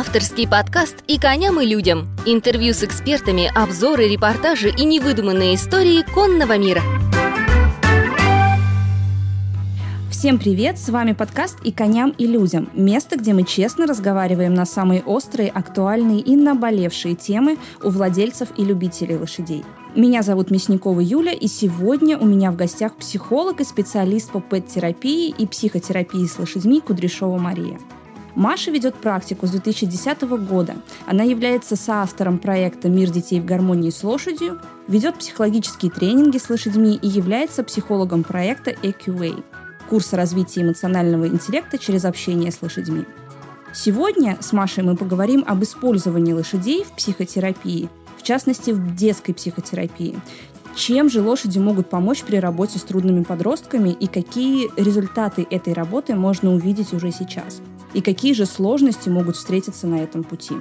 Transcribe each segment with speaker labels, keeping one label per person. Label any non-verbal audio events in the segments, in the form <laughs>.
Speaker 1: Авторский подкаст «И коням, и людям». Интервью с экспертами, обзоры, репортажи и невыдуманные истории конного мира.
Speaker 2: Всем привет! С вами подкаст «И коням, и людям». Место, где мы честно разговариваем на самые острые, актуальные и наболевшие темы у владельцев и любителей лошадей. Меня зовут Мясникова Юля, и сегодня у меня в гостях психолог и специалист по пэт-терапии и психотерапии с лошадьми Кудряшова Мария. Маша ведет практику с 2010 года. Она является соавтором проекта «Мир детей в гармонии с лошадью», ведет психологические тренинги с лошадьми и является психологом проекта EQA – курса развития эмоционального интеллекта через общение с лошадьми. Сегодня с Машей мы поговорим об использовании лошадей в психотерапии, в частности в детской психотерапии. Чем же лошади могут помочь при работе с трудными подростками и какие результаты этой работы можно увидеть уже сейчас? И какие же сложности могут встретиться на этом пути.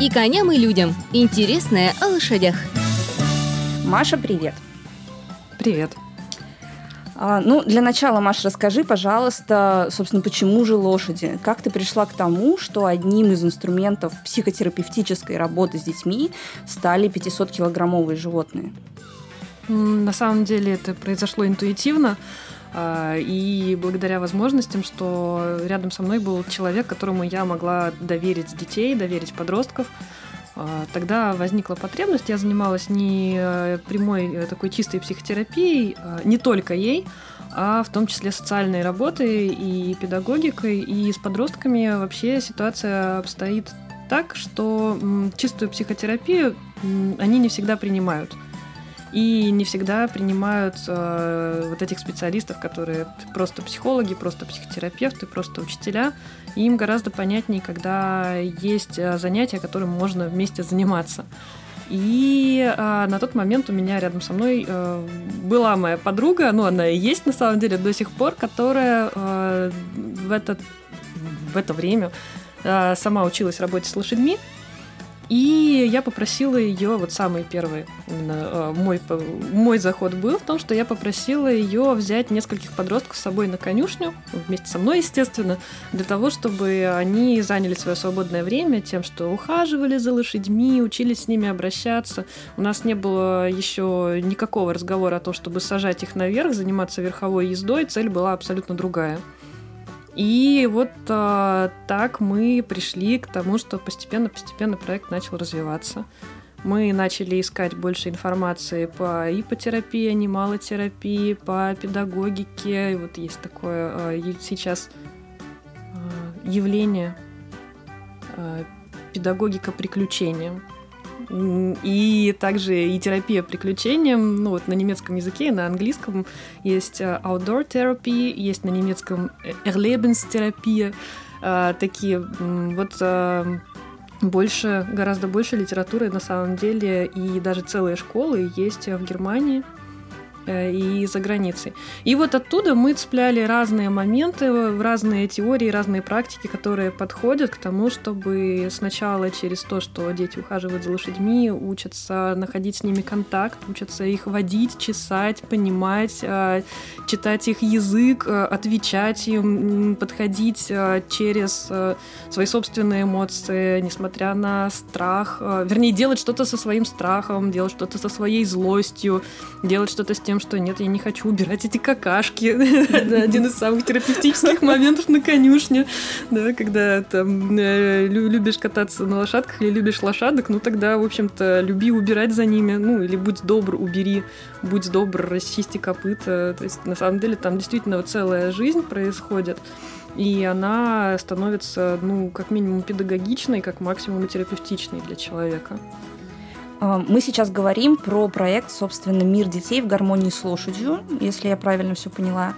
Speaker 1: И коням, и людям. Интересное о лошадях.
Speaker 2: Маша, привет.
Speaker 3: Привет.
Speaker 2: А, ну, для начала, Маша, расскажи, пожалуйста, собственно, почему же лошади? Как ты пришла к тому, что одним из инструментов психотерапевтической работы с детьми стали 500-килограммовые животные?
Speaker 3: На самом деле это произошло интуитивно. А, и благодаря возможностям, что рядом со мной был человек, которому я могла доверить детей, доверить подростков, а, Тогда возникла потребность, я занималась не э, прямой э, такой чистой психотерапией, а, не только ей, а в том числе социальной работой и педагогикой. И с подростками вообще ситуация обстоит так, что чистую психотерапию они не всегда принимают и не всегда принимают э, вот этих специалистов, которые просто психологи, просто психотерапевты, просто учителя. И им гораздо понятнее, когда есть э, занятия, которым можно вместе заниматься. И э, на тот момент у меня рядом со мной э, была моя подруга, ну она и есть на самом деле до сих пор, которая э, в, этот, в это время э, сама училась работе с лошадьми, и я попросила ее, вот самый первый именно э, мой, мой заход был в том, что я попросила ее взять нескольких подростков с собой на конюшню, вместе со мной, естественно, для того, чтобы они заняли свое свободное время тем, что ухаживали за лошадьми, учились с ними обращаться. У нас не было еще никакого разговора о том, чтобы сажать их наверх, заниматься верховой ездой. Цель была абсолютно другая. И вот а, так мы пришли к тому, что постепенно-постепенно проект начал развиваться. Мы начали искать больше информации по ипотерапии, анималотерапии, по педагогике. И вот есть такое а, сейчас а, явление а, педагогика приключения и также и терапия приключениям, ну вот на немецком языке и на английском есть э, outdoor therapy, есть на немецком Erlebensтерапия, э, такие вот э, больше, гораздо больше литературы на самом деле, и даже целые школы есть в Германии. Э, и за границей. И вот оттуда мы цепляли разные моменты, разные теории, разные практики, которые подходят к тому, чтобы сначала через то, что дети ухаживают за лошадьми, учатся находить с ними контакт, учатся их водить, чесать, понимать, э, читать их язык, э, отвечать им, подходить через свои собственные эмоции, несмотря на страх, вернее, делать что-то со своим страхом, делать что-то со своей злостью, делать что-то с тем, что нет, я не хочу убирать эти какашки. <laughs> <laughs> Один из самых терапевтических моментов на конюшне. Да, когда там э, любишь кататься на лошадках или любишь лошадок, ну тогда, в общем-то, люби убирать за ними. Ну, или будь добр, убери, будь добр, расчисти копыта. То есть, на самом деле, там действительно целая жизнь происходит. И она становится, ну, как минимум педагогичной, как максимум терапевтичной для человека.
Speaker 2: А, мы сейчас говорим про проект, собственно, «Мир детей в гармонии с лошадью», если я правильно все поняла.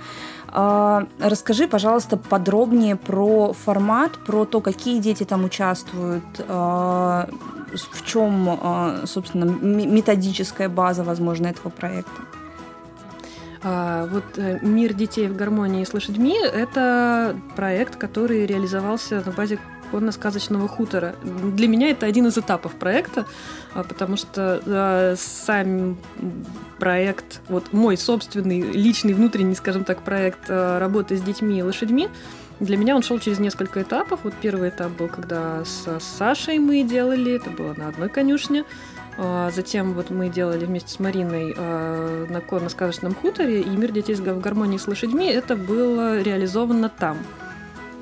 Speaker 2: А, расскажи, пожалуйста, подробнее про формат, про то, какие дети там участвуют, а, в чем, собственно, методическая база, возможно, этого проекта.
Speaker 3: Вот э, «Мир детей в гармонии с лошадьми» — это проект, который реализовался на базе конно-сказочного хутора. Для меня это один из этапов проекта, а, потому что э, сам проект, вот мой собственный, личный, внутренний, скажем так, проект э, работы с детьми и лошадьми, для меня он шел через несколько этапов. Вот первый этап был, когда с Сашей мы делали, это было на одной конюшне. Затем вот мы делали вместе с Мариной на конно-сказочном хуторе, и «Мир детей в гармонии с лошадьми» это было реализовано там.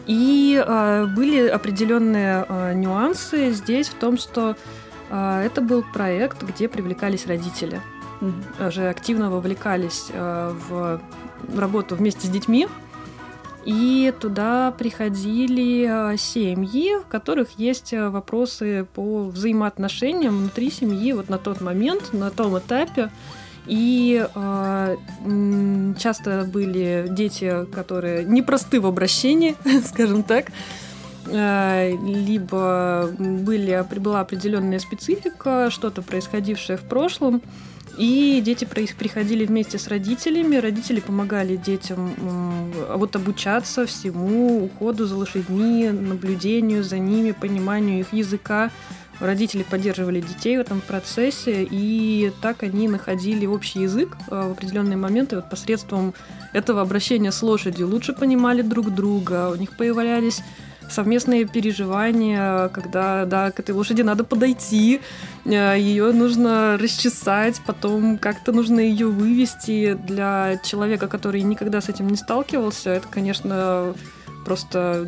Speaker 3: И э, были определенные э, нюансы здесь в том, что э, это был проект, где привлекались родители. Mm-hmm. Уже активно вовлекались э, в работу вместе с детьми. И туда приходили семьи, в которых есть вопросы по взаимоотношениям внутри семьи вот на тот момент, на том этапе. И э, часто были дети, которые непросты в обращении, <laughs> скажем так, э, либо были, была определенная специфика, что-то происходившее в прошлом. И дети приходили вместе с родителями, родители помогали детям вот обучаться всему, уходу за лошадьми, наблюдению за ними, пониманию их языка. Родители поддерживали детей в этом процессе, и так они находили общий язык э, в определенные моменты вот посредством этого обращения с лошадью. Лучше понимали друг друга, у них появлялись совместные переживания, когда, да, к этой лошади надо подойти, э, ее нужно расчесать, потом как-то нужно ее вывести. Для человека, который никогда с этим не сталкивался, это, конечно, просто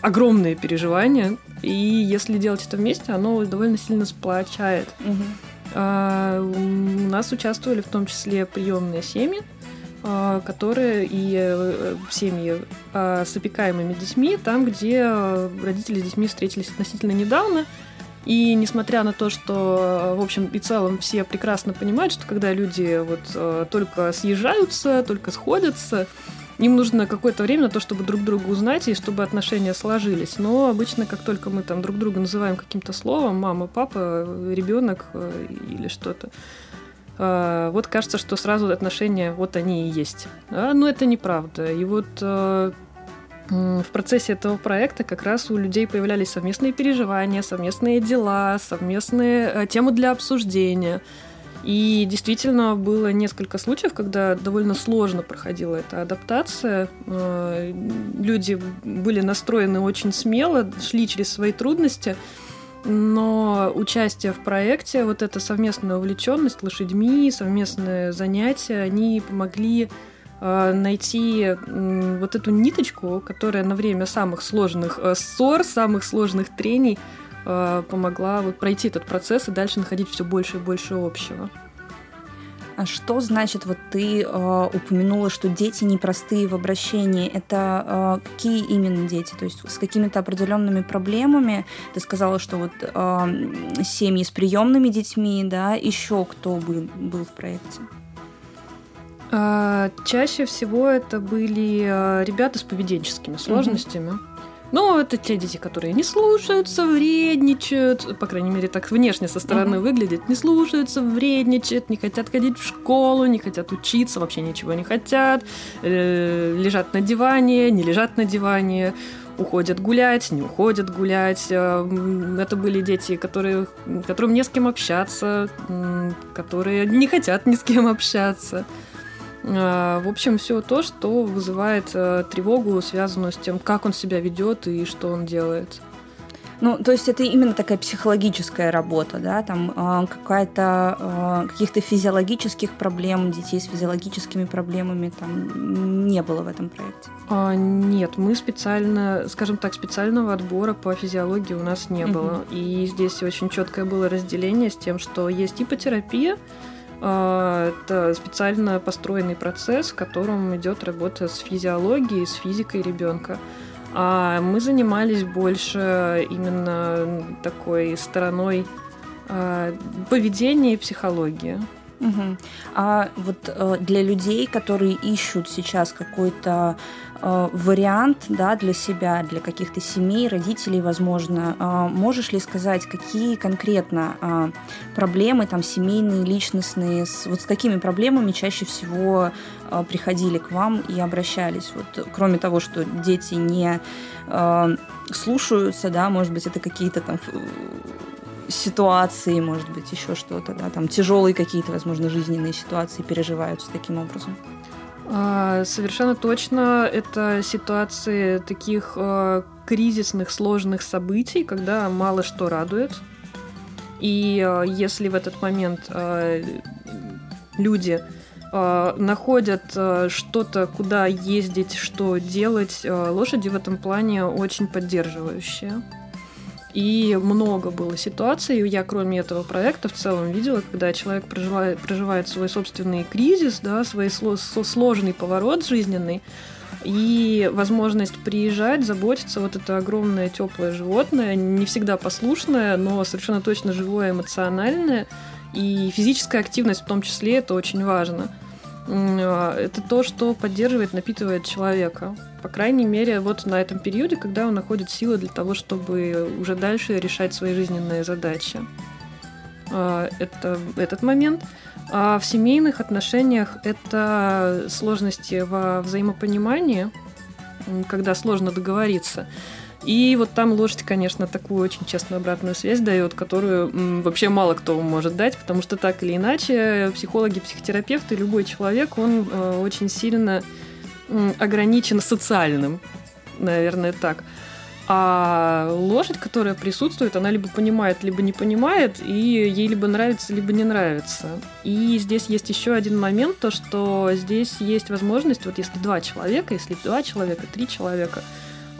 Speaker 3: огромные переживания. И если делать это вместе, оно довольно сильно сплочает. Угу. А, у нас участвовали в том числе приемные семьи, а, которые и э, семьи а, с опекаемыми детьми, там, где родители с детьми встретились относительно недавно. И несмотря на то, что, в общем и целом, все прекрасно понимают, что когда люди вот э, только съезжаются, только сходятся, им нужно какое-то время на то, чтобы друг друга узнать и чтобы отношения сложились. Но обычно, как только мы там друг друга называем каким-то словом, мама, папа, ребенок э, или что-то, э, вот кажется, что сразу отношения вот они и есть. А, но это неправда. И вот э, в процессе этого проекта как раз у людей появлялись совместные переживания, совместные дела, совместные темы для обсуждения. И действительно было несколько случаев, когда довольно сложно проходила эта адаптация. Э, люди были настроены очень смело, шли через свои трудности, но участие в проекте, вот эта совместная увлеченность лошадьми, совместные занятия, они помогли э, найти вот эту ниточку, которая на время самых сложных э, ссор, самых сложных трений Э, помогла вот пройти этот процесс и дальше находить все больше и больше общего.
Speaker 2: А что значит, вот ты э, упомянула, что дети непростые в обращении? Это э, какие именно дети? То есть с какими-то определенными проблемами? Ты сказала, что вот э, семьи с приемными детьми, да, еще кто был, был в проекте?
Speaker 3: А, чаще всего это были э, ребята с поведенческими сложностями. Mm-hmm. Ну, это те дети, которые не слушаются, вредничают, по крайней мере, так внешне со стороны угу. выглядит, не слушаются, вредничают, не хотят ходить в школу, не хотят учиться, вообще ничего не хотят, э, лежат на диване, не лежат на диване, уходят гулять, не уходят гулять. Э, это были дети, которые, которым не с кем общаться, которые не хотят ни с кем общаться. А, в общем, все то, что вызывает э, тревогу, связанную с тем, как он себя ведет и что он делает.
Speaker 2: Ну, то есть это именно такая психологическая работа, да, там э, какая-то э, каких-то физиологических проблем детей с физиологическими проблемами там не было в этом проекте.
Speaker 3: А, нет, мы специально, скажем так, специального отбора по физиологии у нас не было, и здесь очень четкое было разделение с тем, что есть ипотерапия, это специально построенный процесс, в котором идет работа с физиологией, с физикой ребенка. А мы занимались больше именно такой стороной а, поведения и психологии.
Speaker 2: Угу. А вот э, для людей, которые ищут сейчас какой-то э, вариант да, для себя, для каких-то семей, родителей, возможно, э, можешь ли сказать, какие конкретно э, проблемы там семейные, личностные, с, вот с какими проблемами чаще всего э, приходили к вам и обращались? Вот, кроме того, что дети не э, слушаются, да, может быть, это какие-то там ситуации, может быть, еще что-то, да, там тяжелые какие-то, возможно, жизненные ситуации переживаются таким образом.
Speaker 3: А, совершенно точно это ситуации таких а, кризисных, сложных событий, когда мало что радует. И а, если в этот момент люди находят что-то, куда ездить, что делать, лошади в этом плане очень поддерживающие. И много было ситуаций. Я, кроме этого проекта, в целом видела, когда человек проживает, проживает свой собственный кризис, да, свой сложный поворот жизненный, и возможность приезжать, заботиться, вот это огромное теплое животное, не всегда послушное, но совершенно точно живое, эмоциональное, и физическая активность в том числе, это очень важно. А, это то, что поддерживает, напитывает человека. По крайней мере, вот на этом периоде, когда он находит силы для того, чтобы уже дальше решать свои жизненные задачи. А, это этот момент. А в семейных отношениях это сложности во взаимопонимании, когда сложно договориться. И вот там лошадь, конечно, такую очень честную обратную связь дает, которую вообще мало кто может дать, потому что так или иначе психологи, психотерапевты, любой человек, он э, очень сильно ограничен социальным, наверное, так. А лошадь, которая присутствует, она либо понимает, либо не понимает, и ей либо нравится, либо не нравится. И здесь есть еще один момент, то что здесь есть возможность, вот если два человека, если два человека, три человека,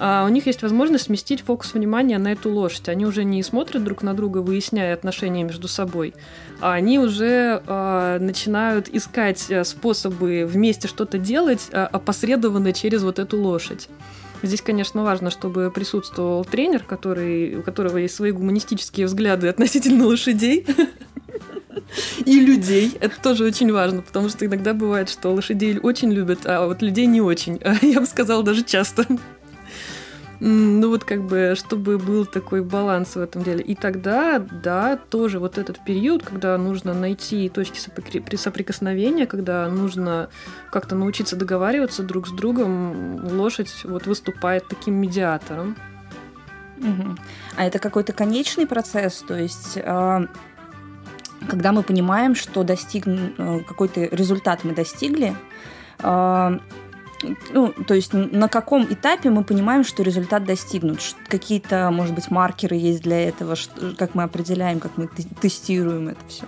Speaker 3: у них есть возможность сместить фокус внимания на эту лошадь. Они уже не смотрят друг на друга, выясняя отношения между собой, а они уже э, начинают искать э, способы вместе что-то делать, э, опосредованно через вот эту лошадь. Здесь, конечно, важно, чтобы присутствовал тренер, который, у которого есть свои гуманистические взгляды относительно лошадей. И людей. Это тоже очень важно, потому что иногда бывает, что лошадей очень любят, а вот людей не очень. <laughs> Я бы сказала, даже часто. Ну вот как бы, чтобы был такой баланс в этом деле. И тогда, да, тоже вот этот период, когда нужно найти точки соприкосновения, когда нужно как-то научиться договариваться друг с другом, лошадь вот выступает таким медиатором.
Speaker 2: Угу. А это какой-то конечный процесс, то есть а, когда мы понимаем, что достиг э, какой-то результат мы достигли, а, ну, то есть на каком этапе мы понимаем, что результат достигнут? Какие-то, может быть, маркеры есть для этого? Как мы определяем, как мы тестируем это все?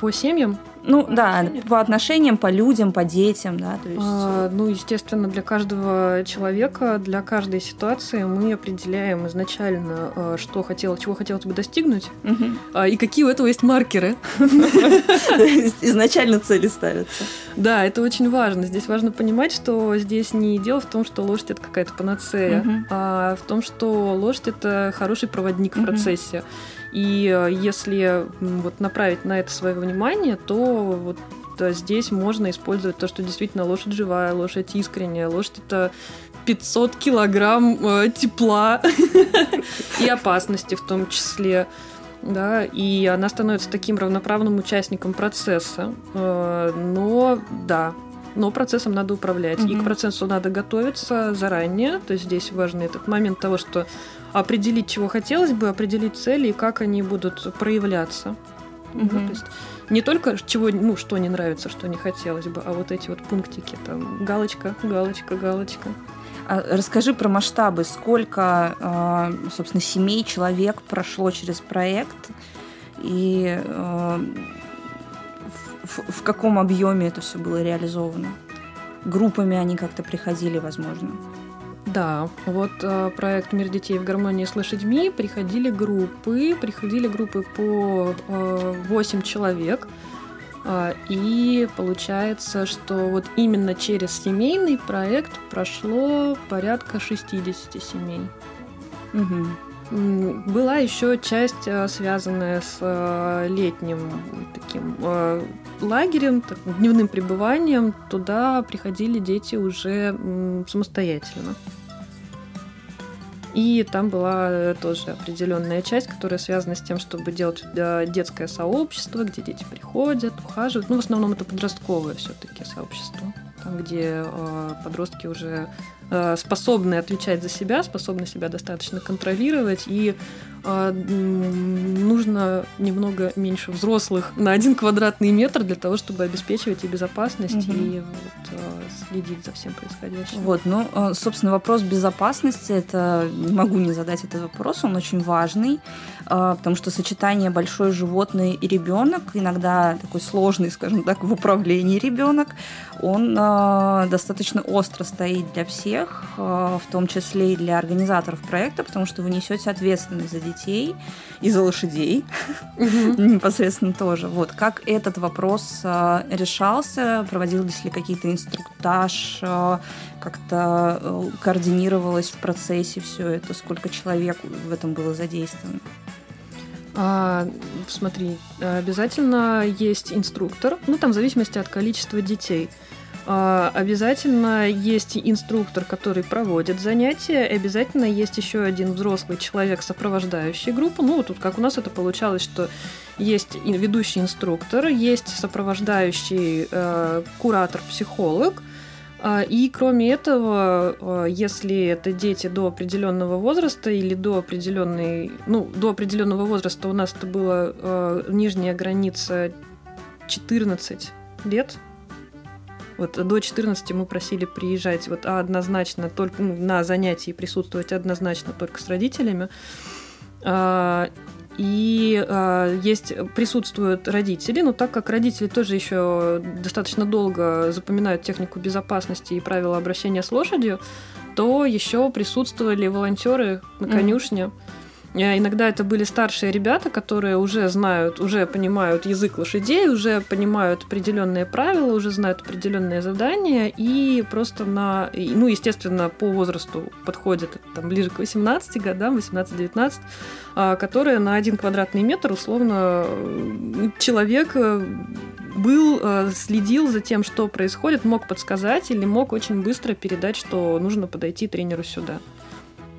Speaker 3: По семьям?
Speaker 2: Ну да, по отношениям, по людям, по детям, да. То есть...
Speaker 3: а, ну, естественно, для каждого человека, для каждой ситуации мы определяем изначально, а, что хотел, чего хотелось бы достигнуть, угу. и какие у этого есть маркеры. <laughs>
Speaker 2: Изначально цели ставятся.
Speaker 3: Да, это очень важно. Здесь важно понимать, что здесь не дело в том, что лошадь это какая-то панацея, а в том, что лошадь это хороший проводник в процессе. И э, если вот направить на это свое внимание, то вот здесь можно использовать то, что действительно лошадь живая, лошадь искренняя, лошадь это 500 килограмм э, тепла <laughs> и опасности в том числе. Да, и она становится таким равноправным участником процесса. Э, но да, но процессом надо управлять. Mm-hmm. И к процессу надо готовиться заранее. То есть здесь важный этот момент того, что определить, чего хотелось бы, определить цели и как они будут проявляться. Mm-hmm. Да, то есть не только чего, ну, что не нравится, что не хотелось бы, а вот эти вот пунктики, там, галочка, галочка, галочка.
Speaker 2: А расскажи про масштабы, сколько, а, собственно, семей, человек прошло через проект и а, в, в каком объеме это все было реализовано? Группами они как-то приходили, возможно?
Speaker 3: Да, вот э, проект «Мир детей в гармонии с лошадьми» приходили группы, приходили группы по э, 8 человек, э, и получается, что вот именно через семейный проект прошло порядка 60 семей.
Speaker 2: Угу.
Speaker 3: Была еще часть, э, связанная с э, летним таким э, лагерем, дневным пребыванием. Туда приходили дети уже самостоятельно. И там была тоже определенная часть, которая связана с тем, чтобы делать детское сообщество, где дети приходят, ухаживают. Ну, в основном это подростковое все-таки сообщество, там, где подростки уже способны отвечать за себя, способны себя достаточно контролировать, и э, нужно немного меньше взрослых на один квадратный метр для того, чтобы обеспечивать и безопасность, угу. и вот, э, следить за всем происходящим.
Speaker 2: Вот, ну, собственно, вопрос безопасности, это не могу не задать этот вопрос, он очень важный, потому что сочетание большое животное и ребенок, иногда такой сложный, скажем так, в управлении ребенок, он достаточно остро стоит для всех, всех, э, в том числе и для организаторов проекта, потому что вы несете ответственность за детей и за лошадей <laughs> непосредственно тоже. Вот как этот вопрос э, решался, проводились ли какие-то инструктаж, э, как-то координировалось в процессе все это, сколько человек в этом было задействовано?
Speaker 3: А, смотри, обязательно есть инструктор, ну там в зависимости от количества детей. А, обязательно есть инструктор, который проводит занятия, обязательно есть еще один взрослый человек, сопровождающий группу. Ну, тут как у нас это получалось, что есть ведущий инструктор, есть сопровождающий э, куратор-психолог, а, и кроме этого, э, если это дети до определенного возраста или до определенной, ну, до определенного возраста у нас это была э, нижняя граница 14 лет, вот до 14 мы просили приезжать вот однозначно только ну, на занятия присутствовать однозначно только с родителями. А, и э, есть присутствуют родители, но так как родители тоже еще достаточно долго запоминают технику безопасности и правила обращения с лошадью, то еще присутствовали волонтеры на конюшне. Э, иногда это были старшие ребята, которые уже знают, уже понимают язык лошадей, уже понимают определенные правила, уже знают определенные задания и просто на, ну, естественно, по возрасту подходят там ближе к 18 годам, 18-19, а, которые на один квадратный метр условно человек э, был, э, следил за тем, что происходит, мог подсказать или мог очень быстро передать, что нужно подойти тренеру сюда.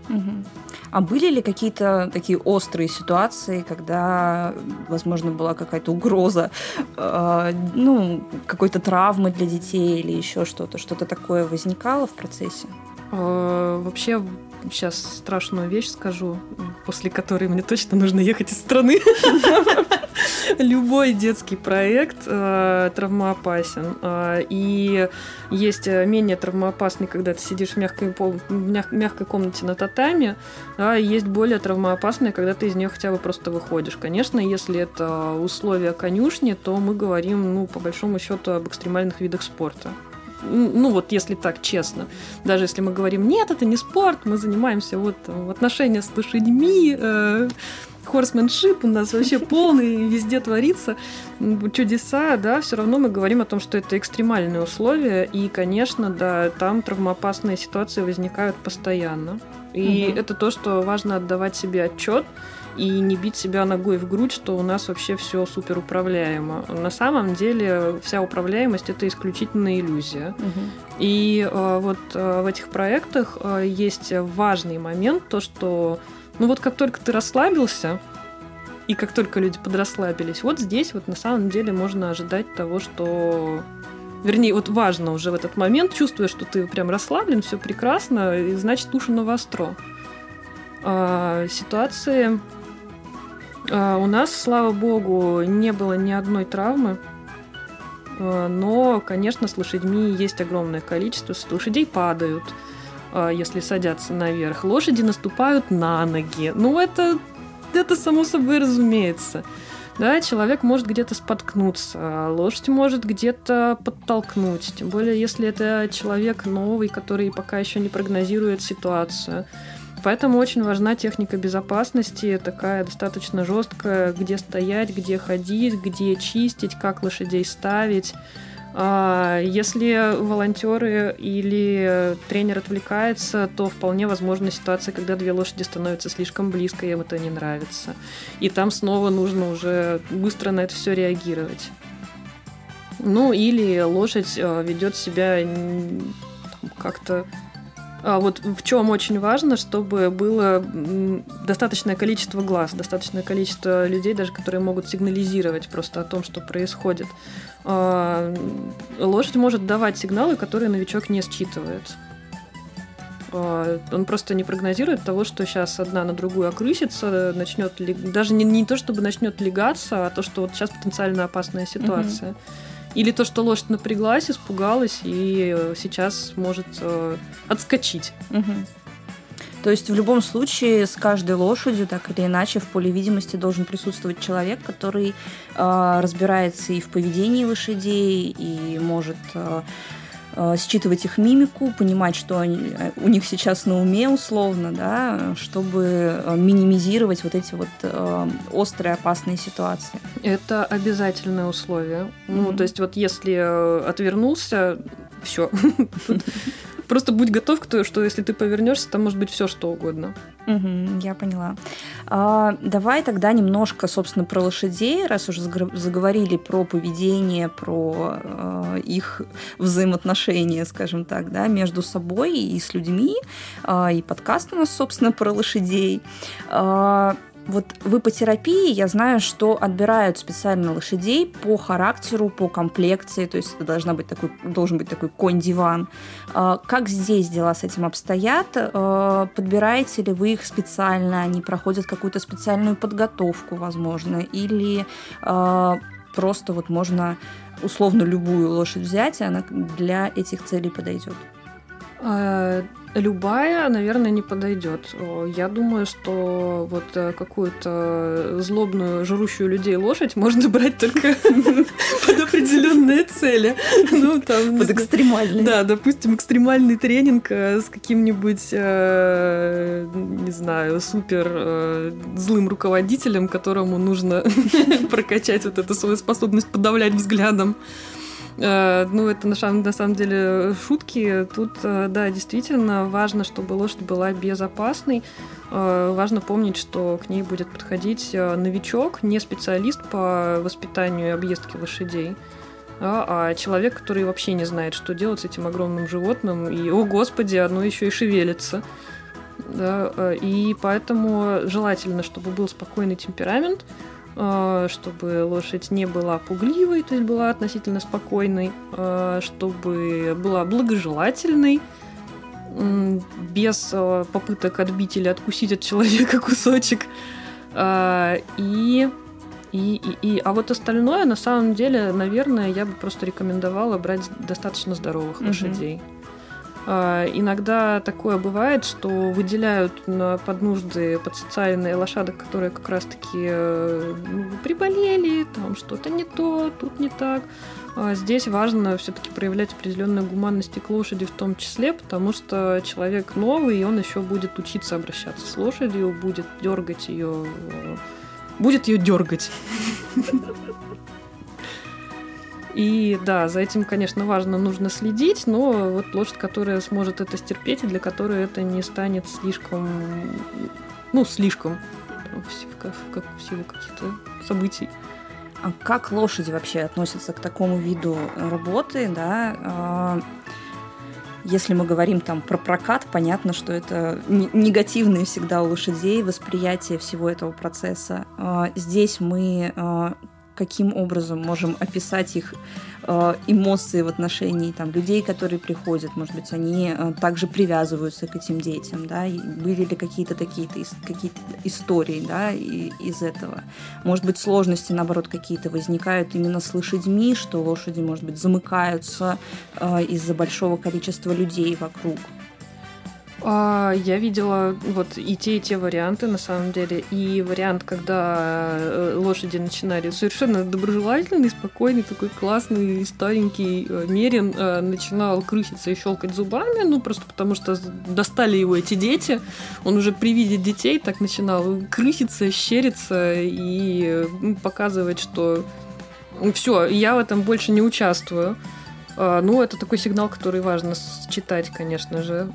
Speaker 2: Угу. А были ли какие-то такие острые ситуации, когда, возможно, была какая-то угроза, э, ну, какой-то травмы для детей или еще что-то? Что-то такое возникало в процессе?
Speaker 3: Э, вообще сейчас страшную вещь скажу, после которой мне точно нужно ехать из страны. <laughs> Любой детский проект э, травмоопасен. Э, и есть менее травмоопасный, когда ты сидишь в мягкой, мягкой комнате на татами, а есть более травмоопасные, когда ты из нее хотя бы просто выходишь. Конечно, если это условия конюшни, то мы говорим, ну, по большому счету, об экстремальных видах спорта ну вот если так честно, даже если мы говорим, нет, это не спорт, мы занимаемся вот в отношения с лошадьми, э, хорсменшип у нас вообще <laughs> полный, везде творится чудеса, да, все равно мы говорим о том, что это экстремальные условия, и, конечно, да, там травмоопасные ситуации возникают постоянно. И угу. это то, что важно отдавать себе отчет и не бить себя ногой в грудь, что у нас вообще все супер управляемо. На самом деле вся управляемость это исключительно иллюзия. Угу. И э, вот э, в этих проектах э, есть важный момент, то что ну вот как только ты расслабился, и как только люди подрасслабились, вот здесь вот на самом деле можно ожидать того, что Вернее, вот важно уже в этот момент, чувствуя, что ты прям расслаблен, все прекрасно, и значит тушено востро. А, ситуации а, у нас, слава богу, не было ни одной травмы. А, но, конечно, с лошадьми есть огромное количество. Лошадей падают, а, если садятся наверх. Лошади наступают на ноги. Ну, это, это само собой разумеется. Да, человек может где-то споткнуться, лошадь может где-то подтолкнуть. Тем более, если это человек новый, который пока еще не прогнозирует ситуацию. Поэтому очень важна техника безопасности, такая достаточно жесткая, где стоять, где ходить, где чистить, как лошадей ставить. А, если волонтеры или тренер отвлекается, то вполне возможна ситуация, когда две лошади становятся слишком близко, им это не нравится. И там снова нужно уже быстро на это все реагировать. Ну, или лошадь а, ведет себя как-то вот в чем очень важно, чтобы было достаточное количество глаз, достаточное количество людей, даже которые могут сигнализировать просто о том, что происходит. А, лошадь может давать сигналы, которые новичок не считывает. А, он просто не прогнозирует того, что сейчас одна на другую окрысится, начнет даже не, не то, чтобы начнет легаться, а то, что вот сейчас потенциально опасная ситуация. Угу. Или то, что лошадь напряглась, испугалась и э, сейчас может э, отскочить.
Speaker 2: Угу. То есть в любом случае с каждой лошадью, так или иначе, в поле видимости должен присутствовать человек, который э, разбирается и в поведении лошадей, и может э, считывать их мимику, понимать, что они, э, у них сейчас на уме условно, да, чтобы э, минимизировать вот эти вот э, острые опасные ситуации.
Speaker 3: Это обязательное условие. Mm-hmm. Ну, то есть вот если отвернулся, все. <laughs> Просто будь готов к тому, что если ты повернешься, там может быть все что угодно.
Speaker 2: Угу, я поняла. А, давай тогда немножко, собственно, про лошадей, раз уже заговорили про поведение, про э, их взаимоотношения, скажем так, да, между собой и с людьми. Э, и подкаст у нас, собственно, про лошадей. Э, вот в ипотерапии я знаю, что отбирают специально лошадей по характеру, по комплекции, то есть это должна быть такой, должен быть такой конь-диван. А, как здесь дела с этим обстоят? А, подбираете ли вы их специально? Они проходят какую-то специальную подготовку, возможно? Или а, просто вот можно условно любую лошадь взять, и она для этих целей подойдет?
Speaker 3: Любая, наверное, не подойдет. Я думаю, что вот э, какую-то злобную, жрущую людей лошадь можно брать только <laughs> под определенные цели.
Speaker 2: Ну, там, под экстремальный.
Speaker 3: Да, допустим, экстремальный тренинг э, с каким-нибудь, э, не знаю, супер злым руководителем, которому нужно <laughs> прокачать вот эту свою способность подавлять взглядом. Э, ну, это на самом, на самом деле шутки. Тут, э, да, действительно важно, чтобы лошадь была безопасной. Э, важно помнить, что к ней будет подходить новичок, не специалист по воспитанию и объездке лошадей, а, а человек, который вообще не знает, что делать с этим огромным животным. И, о господи, оно еще и шевелится. Да, и поэтому желательно, чтобы был спокойный темперамент, Э, чтобы лошадь не была пугливой, то есть была относительно спокойной, э, чтобы была благожелательной, без э, попыток отбить или откусить от человека <laughs> кусочек. И, и, и, и, а вот остальное, на самом деле, наверное, я бы просто рекомендовала брать достаточно здоровых mm-hmm. лошадей. А, иногда такое бывает, что выделяют под нужды, под социальные лошадок, которые как раз-таки э, ну, приболели, там что-то не то, тут не так. А здесь важно все-таки проявлять определенную гуманность и к лошади в том числе, потому что человек новый, и он еще будет учиться обращаться с лошадью, будет дергать ее, э, будет ее дергать. И да, за этим, конечно, важно, нужно следить, но вот лошадь, которая сможет это стерпеть, и для которой это не станет слишком, ну, слишком, как, как в силу каких-то событий.
Speaker 2: А как лошади вообще относятся к такому виду работы, да? А, если мы говорим там про прокат, понятно, что это негативное всегда у лошадей восприятие всего этого процесса. А, здесь мы а, каким образом можем описать их э, эмоции в отношении там, людей, которые приходят. Может быть, они э, также привязываются к этим детям, да, и были ли какие-то такие-то какие истории, да, и, из этого. Может быть, сложности, наоборот, какие-то возникают именно с лошадьми, что лошади, может быть, замыкаются э, из-за большого количества людей вокруг.
Speaker 3: А, я видела вот и те, и те варианты, на самом деле. И вариант, когда э, лошади начинали совершенно доброжелательный, спокойный, такой классный, старенький э, мерин э, начинал крыситься и щелкать зубами, ну, просто потому что достали его эти дети. Он уже при виде детей так начинал крыситься, щериться и показывать, что все, я в этом больше не участвую. А, ну, это такой сигнал, который важно читать, конечно же.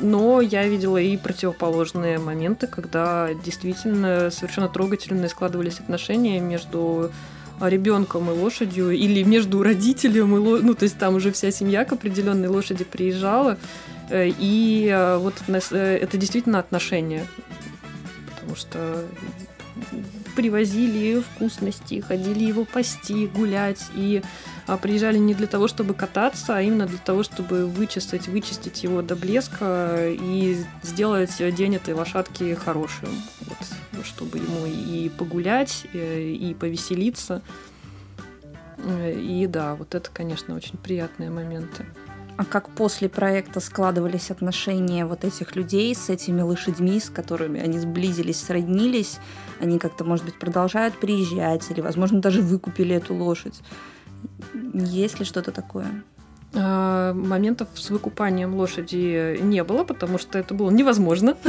Speaker 3: Но я видела и противоположные моменты, когда действительно совершенно трогательные складывались отношения между ребенком и лошадью, или между родителем и лошадью. Ну, то есть там уже вся семья к определенной лошади приезжала. Э, и э, вот э, это действительно отношения. Потому что привозили вкусности, ходили его пасти, гулять и приезжали не для того, чтобы кататься, а именно для того, чтобы вычистить, вычистить его до блеска и сделать день этой лошадки хорошим. Вот, чтобы ему и погулять, э, и повеселиться. И да, вот это, конечно, очень приятные моменты.
Speaker 2: А как после проекта складывались отношения вот этих людей с этими лошадьми, с которыми они сблизились, сроднились? Они как-то, может быть, продолжают приезжать или, возможно, даже выкупили эту лошадь? Есть ли что-то такое?
Speaker 3: А, моментов с выкупанием лошади не было, потому что это было невозможно. <laughs>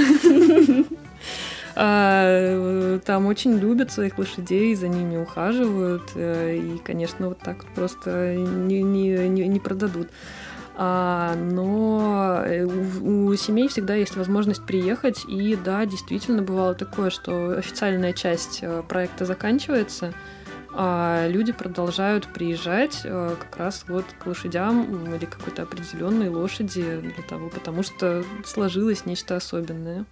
Speaker 3: А, там очень любят своих лошадей, за ними ухаживают, э, и, конечно, вот так просто не, не, не, продадут. А, но э, у, у семей всегда есть возможность приехать, и да, действительно бывало такое, что официальная часть э, проекта заканчивается, а люди продолжают приезжать э, как раз вот к лошадям или какой-то определенной лошади для того, потому что сложилось нечто особенное.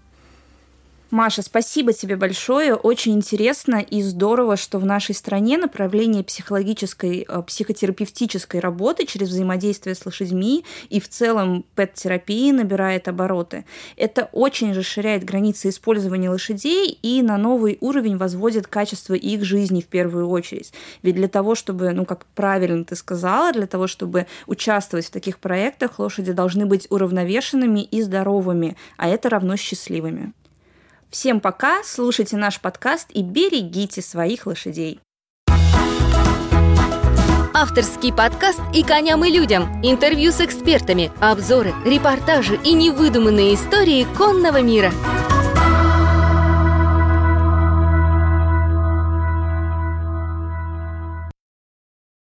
Speaker 2: Маша, спасибо тебе большое. Очень интересно и здорово, что в нашей стране направление психологической, э, психотерапевтической работы через взаимодействие с лошадьми и в целом пет-терапии набирает обороты. Это очень расширяет границы использования лошадей и на новый уровень возводит качество их жизни в первую очередь. Ведь для того, чтобы, ну, как правильно ты сказала, для того, чтобы участвовать в таких проектах, лошади должны быть уравновешенными и здоровыми, а это равно счастливыми. Всем пока, слушайте наш подкаст и берегите своих лошадей.
Speaker 1: Авторский подкаст «И коням, и людям». Интервью с экспертами, обзоры, репортажи и невыдуманные истории конного мира –